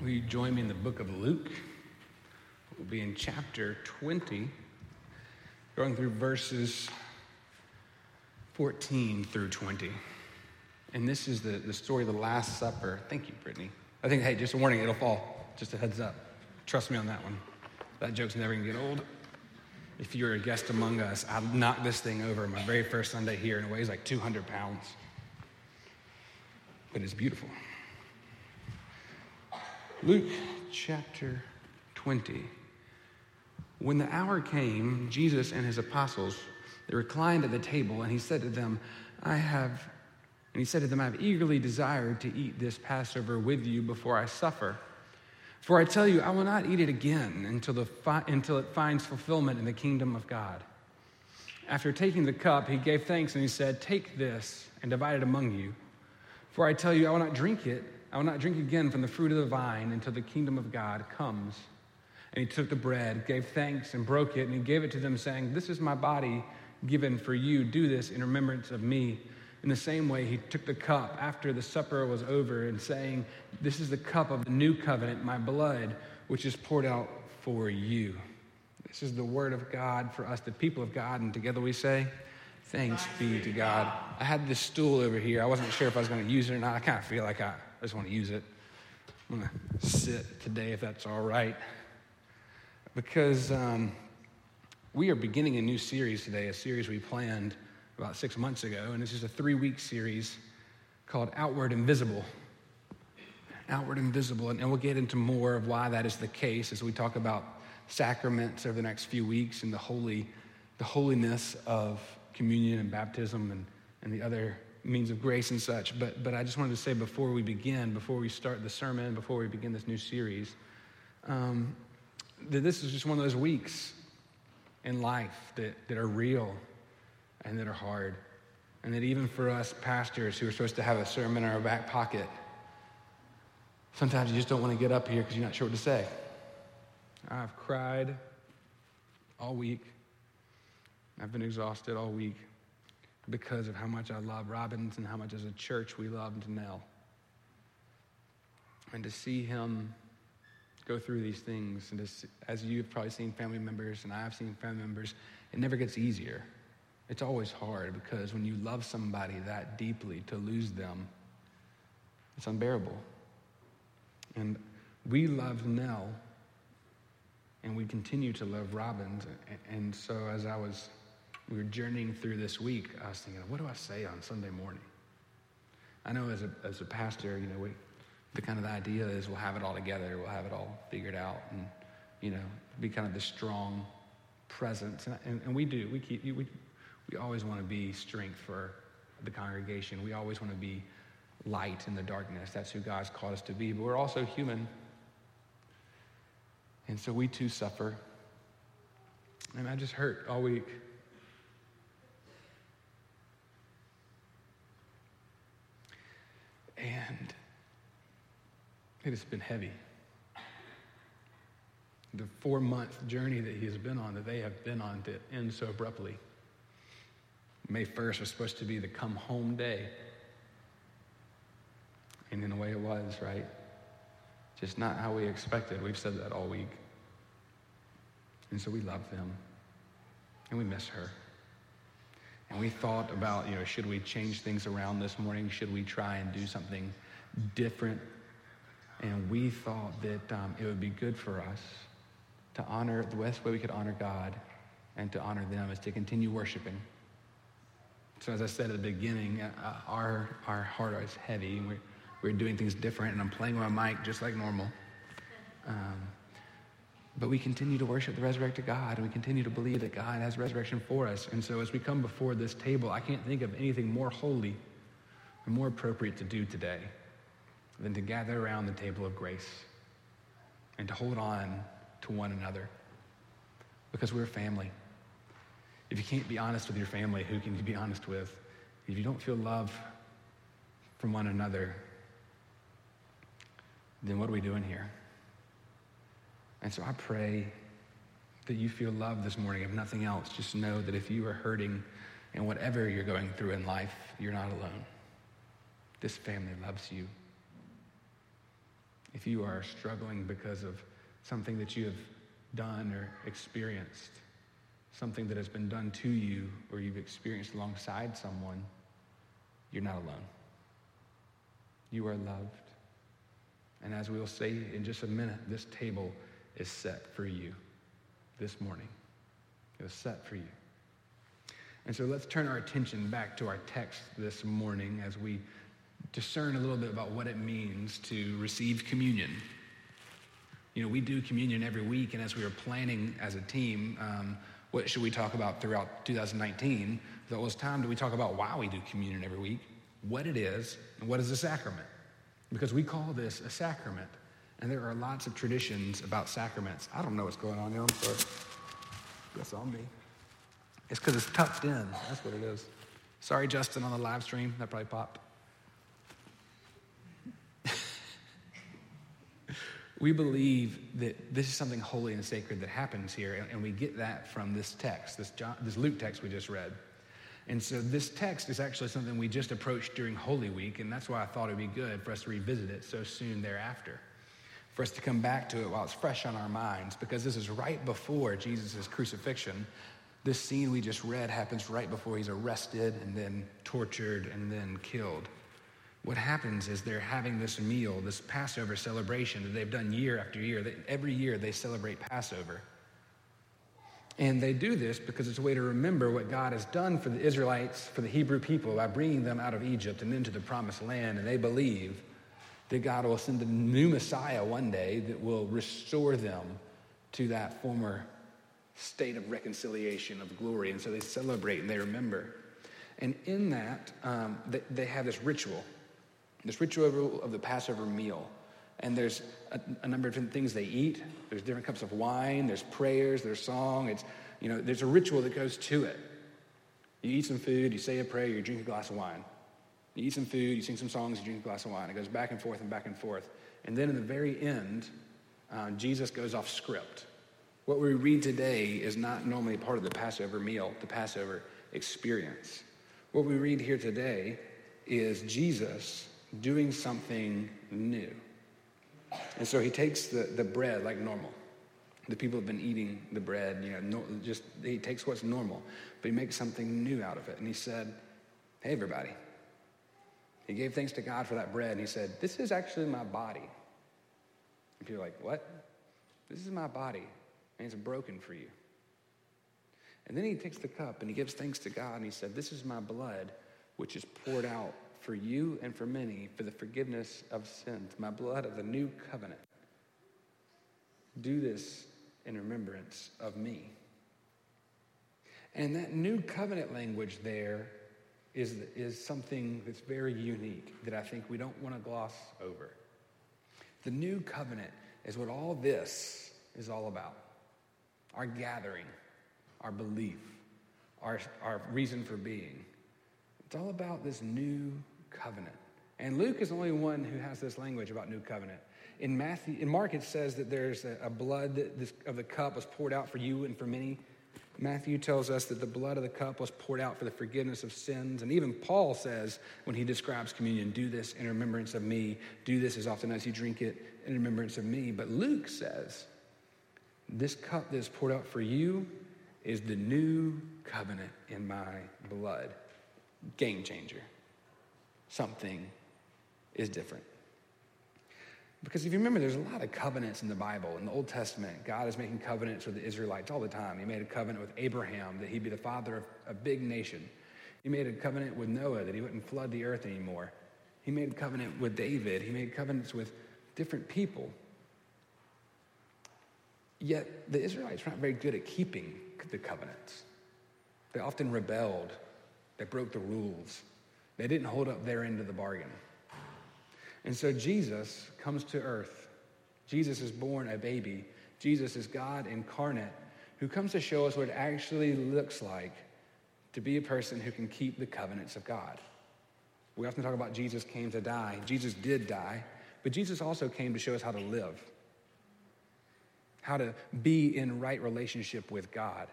Will you join me in the book of Luke? We'll be in chapter 20, going through verses 14 through 20. And this is the, the story of the Last Supper. Thank you, Brittany. I think, hey, just a warning, it'll fall. Just a heads up. Trust me on that one. That joke's never gonna get old. If you're a guest among us, I knocked this thing over my very first Sunday here, and it weighs like 200 pounds. But it's beautiful. Luke chapter 20. When the hour came, Jesus and his apostles they reclined at the table, and he said to them, I have, and he said to them, I have eagerly desired to eat this Passover with you before I suffer. For I tell you, I will not eat it again until, the fi- until it finds fulfillment in the kingdom of God. After taking the cup, he gave thanks and he said, Take this and divide it among you. For I tell you, I will not drink it, I will not drink again from the fruit of the vine until the kingdom of God comes. And he took the bread, gave thanks, and broke it, and he gave it to them, saying, This is my body given for you. Do this in remembrance of me. In the same way, he took the cup after the supper was over and saying, This is the cup of the new covenant, my blood, which is poured out for you. This is the word of God for us, the people of God. And together we say, Thanks be to God. I had this stool over here. I wasn't sure if I was going to use it or not. I kind of feel like I, I just want to use it. I'm going to sit today if that's all right. Because um, we are beginning a new series today, a series we planned about six months ago, and this is a three week series called Outward Invisible. Outward Invisible, and, and we'll get into more of why that is the case as we talk about sacraments over the next few weeks and the holy, the holiness of communion and baptism and, and the other means of grace and such. But, but I just wanted to say before we begin, before we start the sermon, before we begin this new series, um, that this is just one of those weeks in life that, that are real and that are hard. And that even for us pastors who are supposed to have a sermon in our back pocket, sometimes you just don't want to get up here because you're not sure what to say. I've cried all week. I've been exhausted all week because of how much I love Robbins and how much as a church we loved Nell. And to see him go through these things. And just, as you've probably seen family members and I've seen family members, it never gets easier. It's always hard because when you love somebody that deeply, to lose them, it's unbearable. And we love Nell, and we continue to love Robbins. And so as I was, we were journeying through this week, I was thinking, what do I say on Sunday morning? I know as a, as a pastor, you know, we, the kind of the idea is we'll have it all together, we'll have it all figured out, and you know, be kind of the strong presence. And, and, and we do. We keep we we always want to be strength for the congregation. We always want to be light in the darkness. That's who God's called us to be. But we're also human, and so we too suffer. And I just hurt all week. And it has been heavy. The four month journey that he has been on, that they have been on, to end so abruptly. May 1st was supposed to be the come home day. And in a way it was, right? Just not how we expected. We've said that all week. And so we love them. And we miss her. And we thought about, you know, should we change things around this morning? Should we try and do something different and we thought that um, it would be good for us to honor, the best way we could honor God and to honor them is to continue worshiping. So, as I said at the beginning, uh, our, our heart is heavy. We're, we're doing things different, and I'm playing my mic just like normal. Um, but we continue to worship the resurrected God, and we continue to believe that God has resurrection for us. And so, as we come before this table, I can't think of anything more holy and more appropriate to do today than to gather around the table of grace and to hold on to one another because we're family. If you can't be honest with your family, who can you be honest with? If you don't feel love from one another, then what are we doing here? And so I pray that you feel love this morning. If nothing else, just know that if you are hurting and whatever you're going through in life, you're not alone. This family loves you. If you are struggling because of something that you have done or experienced, something that has been done to you or you've experienced alongside someone, you're not alone. You are loved. And as we'll say in just a minute, this table is set for you this morning. It was set for you. And so let's turn our attention back to our text this morning as we discern a little bit about what it means to receive communion. You know, we do communion every week, and as we were planning as a team, um, what should we talk about throughout 2019? So it was time that we talk about why we do communion every week, what it is, and what is a sacrament. Because we call this a sacrament. And there are lots of traditions about sacraments. I don't know what's going on here. I'm sorry. That's on me. It's because it's tucked in. That's what it is. Sorry, Justin, on the live stream. That probably popped. we believe that this is something holy and sacred that happens here, and we get that from this text, this, John, this Luke text we just read. And so this text is actually something we just approached during Holy Week, and that's why I thought it would be good for us to revisit it so soon thereafter. For us to come back to it while it's fresh on our minds, because this is right before Jesus' crucifixion. This scene we just read happens right before he's arrested and then tortured and then killed. What happens is they're having this meal, this Passover celebration that they've done year after year. Every year they celebrate Passover. And they do this because it's a way to remember what God has done for the Israelites, for the Hebrew people, by bringing them out of Egypt and into the promised land. And they believe that God will send a new Messiah one day that will restore them to that former state of reconciliation, of glory. And so they celebrate and they remember. And in that, um, they, they have this ritual, this ritual of the Passover meal. And there's a, a, number of different things they eat. There's different cups of wine, there's prayers, there's song. It's, you know, there's a ritual that goes to it. You eat some food, you say a prayer, you drink a glass of wine. You eat some food, you sing some songs, you drink a glass of wine. It goes back and forth and back and forth. And then in the very end, uh, Jesus goes off script. What we read today is not normally part of the Passover meal, the Passover experience. What we read here today is Jesus doing something new. And so he takes the, the bread like normal. The people have been eating the bread, you know, no, just he takes what's normal, but he makes something new out of it. And he said, Hey, everybody. He gave thanks to God for that bread, and he said, This is actually my body. And people are like, What? This is my body, and it's broken for you. And then he takes the cup and he gives thanks to God, and he said, This is my blood, which is poured out for you and for many for the forgiveness of sins, my blood of the new covenant. Do this in remembrance of me. And that new covenant language there is, is something that's very unique that I think we don't want to gloss over. The new covenant is what all this is all about our gathering, our belief, our, our reason for being. It's all about this new covenant. And Luke is the only one who has this language about new covenant. In Matthew, in Mark, it says that there's a, a blood this, of the cup was poured out for you and for many. Matthew tells us that the blood of the cup was poured out for the forgiveness of sins. And even Paul says, when he describes communion, do this in remembrance of me. Do this as often as you drink it in remembrance of me. But Luke says, this cup that is poured out for you is the new covenant in my blood. Game changer. Something is different. Because if you remember, there's a lot of covenants in the Bible. In the Old Testament, God is making covenants with the Israelites all the time. He made a covenant with Abraham that he'd be the father of a big nation. He made a covenant with Noah that he wouldn't flood the earth anymore. He made a covenant with David. He made covenants with different people. Yet the Israelites were not very good at keeping the covenants. They often rebelled, they broke the rules, they didn't hold up their end of the bargain. And so Jesus comes to earth. Jesus is born a baby. Jesus is God incarnate who comes to show us what it actually looks like to be a person who can keep the covenants of God. We often talk about Jesus came to die. Jesus did die, but Jesus also came to show us how to live, how to be in right relationship with God.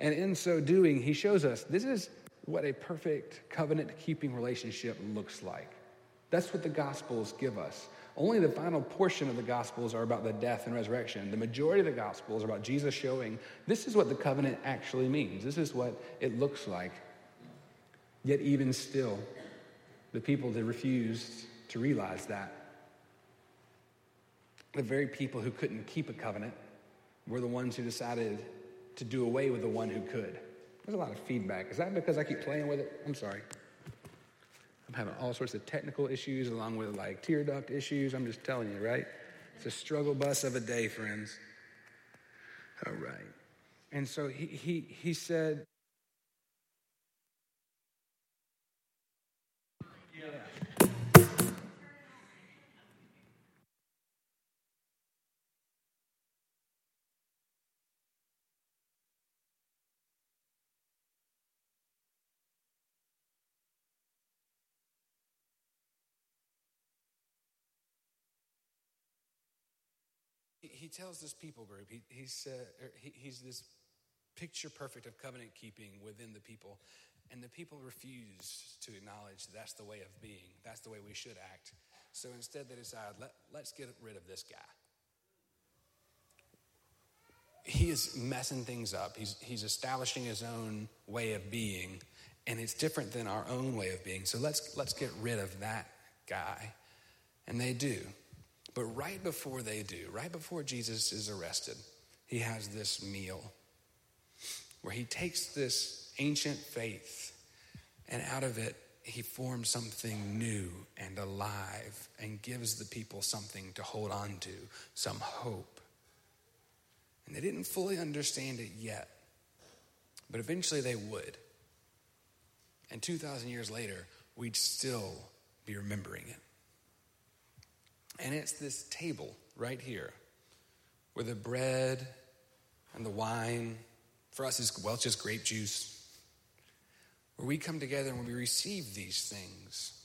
And in so doing, he shows us this is what a perfect covenant keeping relationship looks like. That's what the Gospels give us. Only the final portion of the Gospels are about the death and resurrection. The majority of the Gospels are about Jesus showing this is what the covenant actually means, this is what it looks like. Yet, even still, the people that refused to realize that, the very people who couldn't keep a covenant, were the ones who decided to do away with the one who could. There's a lot of feedback. Is that because I keep playing with it? I'm sorry. I'm having all sorts of technical issues along with like tear duct issues. I'm just telling you, right? It's a struggle bus of a day, friends. All right. And so he, he, he said, he tells this people group, he, he's, er, he, he's this picture perfect of covenant keeping within the people. And the people refuse to acknowledge that's the way of being, that's the way we should act. So instead, they decide, Let, let's get rid of this guy. He is messing things up. He's, he's establishing his own way of being, and it's different than our own way of being. So let's, let's get rid of that guy. And they do. But right before they do, right before Jesus is arrested, he has this meal where he takes this ancient faith and out of it, he forms something new and alive and gives the people something to hold on to, some hope. And they didn't fully understand it yet, but eventually they would. And 2,000 years later, we'd still be remembering it. And it's this table right here where the bread and the wine, for us, is, just grape juice, where we come together and we receive these things.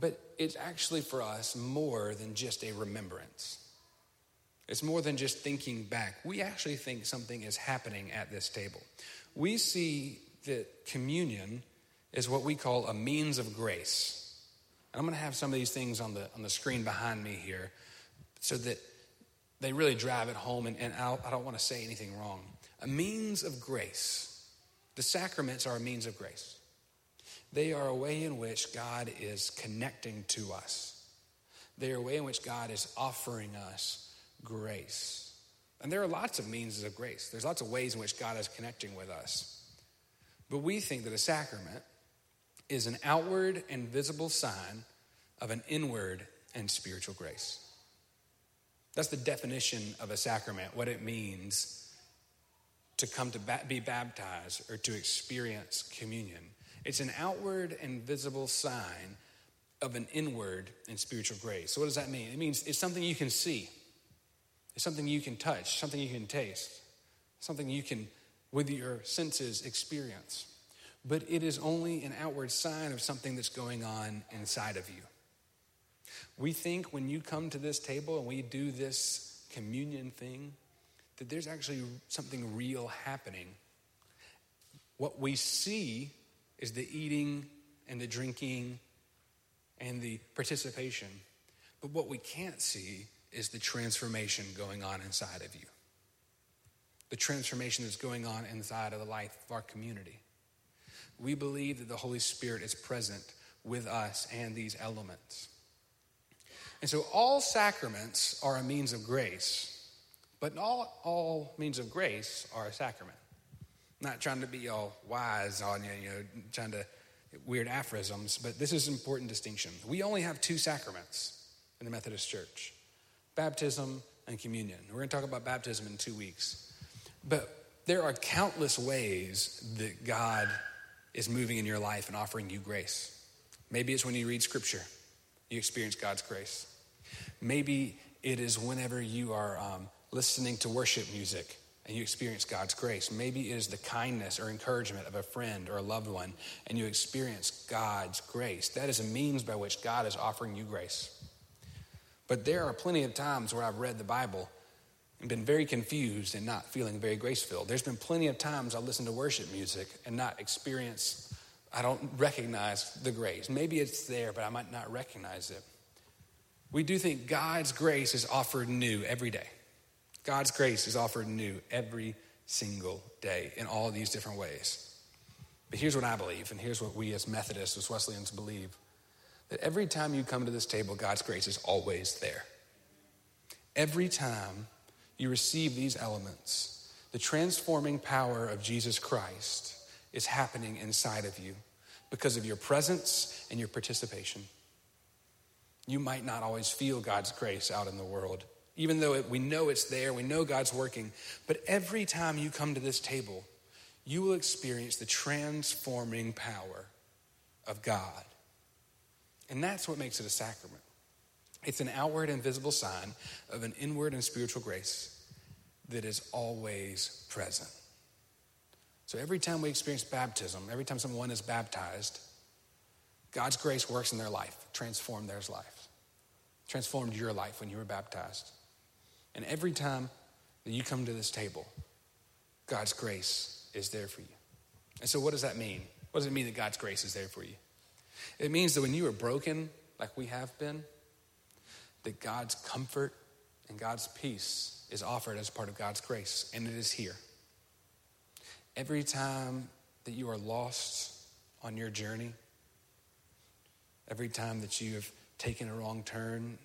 But it's actually for us more than just a remembrance. It's more than just thinking back. We actually think something is happening at this table. We see that communion is what we call a means of grace. I'm going to have some of these things on the, on the screen behind me here so that they really drive it home, and, and I'll, I do not want to say anything wrong. A means of grace. The sacraments are a means of grace. They are a way in which God is connecting to us. They are a way in which God is offering us grace. And there are lots of means of grace. There's lots of ways in which God is connecting with us. But we think that a sacrament is an outward and visible sign of an inward and spiritual grace. That's the definition of a sacrament, what it means to come to be baptized or to experience communion. It's an outward and visible sign of an inward and spiritual grace. So, what does that mean? It means it's something you can see, it's something you can touch, something you can taste, something you can, with your senses, experience but it is only an outward sign of something that's going on inside of you. We think when you come to this table and we do this communion thing, that there's actually something real happening. What we see is the eating and the drinking and the participation. But what we can't see is the transformation going on inside of you. The transformation that's going on inside of the life of our community we believe that the Holy Spirit is present with us and these elements. And so all sacraments are a means of grace, but not all, means of grace are a sacrament. I'm not trying to be all wise on you, you know, trying to weird aphorisms, but this is an important distinction. We only have two sacraments in the Methodist Church baptism and communion. We're going to talk about baptism in two weeks. But there are countless ways that God is moving in your life and offering you grace. Maybe it's when you read scripture, you experience God's grace. Maybe it is whenever you are um, listening to worship music and you experience God's grace. Maybe it is the kindness or encouragement of a friend or a loved one and you experience God's grace. That is a means by which God is offering you grace. But there are plenty of times where I've read the Bible and been very confused and not feeling very grace filled. There's been plenty of times I listen to worship music and not experience, I don't recognize the grace. Maybe it's there, but I might not recognize it. We do think God's grace is offered new every day. God's grace is offered new every single day in all these different ways. But here's what I believe, and here's what we as Methodists, as Wesleyans believe that every time you come to this table, God's grace is always there. Every time you receive these elements, the transforming power of Jesus Christ is happening inside of you because of your presence and your participation. You might not always feel God's grace out in the world, even though it, we know it's there, we know God's working. But every time you come to this table, you will experience the transforming power of God. And that's what makes it a sacrament. It's an outward and visible sign of an inward and spiritual grace that is always present. So every time we experience baptism, every time someone is baptized, God's grace works in their life, transformed their life, transformed your life when you were baptized. And every time that you come to this table, God's grace is there for you. And so, what does that mean? What does it mean that God's grace is there for you? It means that when you are broken, like we have been, that God's comfort and God's peace is offered as part of God's grace, and it is here. Every time that you are lost on your journey, every time that you have taken a wrong turn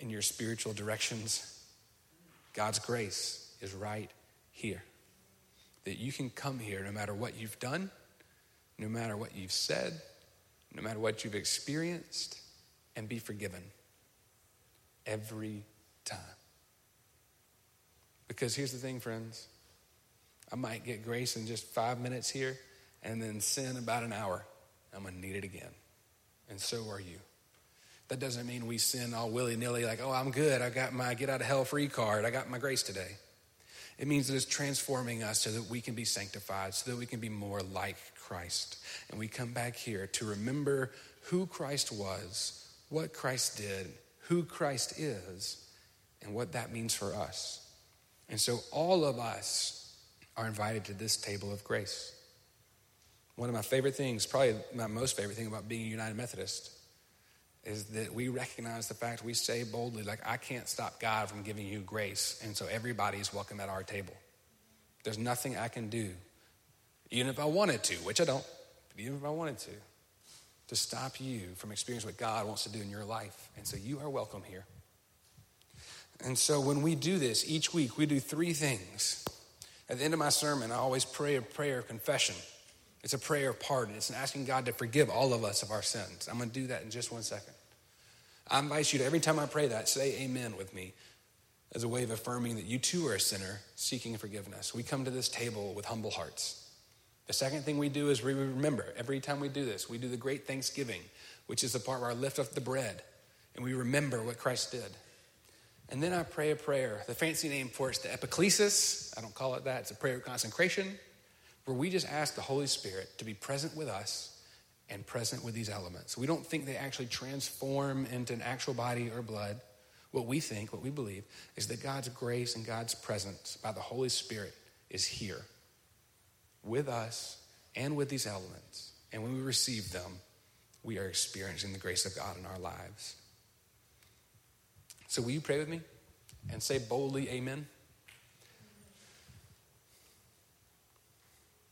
in your spiritual directions, God's grace is right here. That you can come here no matter what you've done, no matter what you've said, no matter what you've experienced, and be forgiven every time. Because here's the thing, friends I might get grace in just five minutes here and then sin about an hour. I'm going to need it again. And so are you. That doesn't mean we sin all willy nilly, like, oh, I'm good. I got my get out of hell free card. I got my grace today. It means that it's transforming us so that we can be sanctified, so that we can be more like Christ. And we come back here to remember who Christ was, what Christ did, who Christ is, and what that means for us. And so all of us are invited to this table of grace. One of my favorite things, probably my most favorite thing about being a United Methodist, is that we recognize the fact we say boldly, like, I can't stop God from giving you grace, and so everybody's welcome at our table. There's nothing I can do, even if I wanted to, which I don't, but even if I wanted to, to stop you from experiencing what God wants to do in your life. And so you are welcome here. And so when we do this each week, we do three things. At the end of my sermon, I always pray a prayer of confession. It's a prayer of pardon. It's asking God to forgive all of us of our sins. I'm going to do that in just one second. I invite you to, every time I pray that, say amen with me as a way of affirming that you too are a sinner seeking forgiveness. We come to this table with humble hearts. The second thing we do is we remember every time we do this, we do the great thanksgiving, which is the part where I lift up the bread and we remember what Christ did. And then I pray a prayer. The fancy name for it's the epiclesis. I don't call it that. It's a prayer of consecration, where we just ask the Holy Spirit to be present with us and present with these elements. We don't think they actually transform into an actual body or blood. What we think, what we believe, is that God's grace and God's presence by the Holy Spirit is here with us and with these elements. And when we receive them, we are experiencing the grace of God in our lives. So, will you pray with me and say boldly, Amen?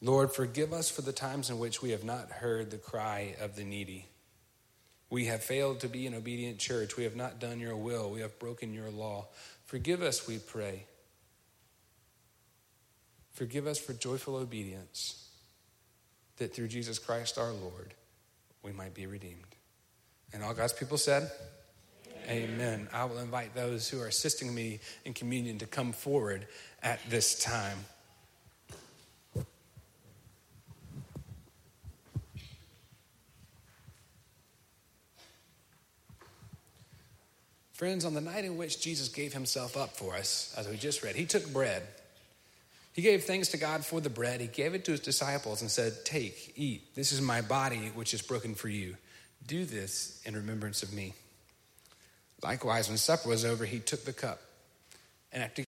Lord, forgive us for the times in which we have not heard the cry of the needy. We have failed to be an obedient church. We have not done your will. We have broken your law. Forgive us, we pray. Forgive us for joyful obedience, that through Jesus Christ our Lord, we might be redeemed. And all God's people said, Amen. I will invite those who are assisting me in communion to come forward at this time. Friends, on the night in which Jesus gave himself up for us, as we just read, he took bread. He gave thanks to God for the bread. He gave it to his disciples and said, Take, eat. This is my body, which is broken for you. Do this in remembrance of me. Likewise, when supper was over, he took the cup. And after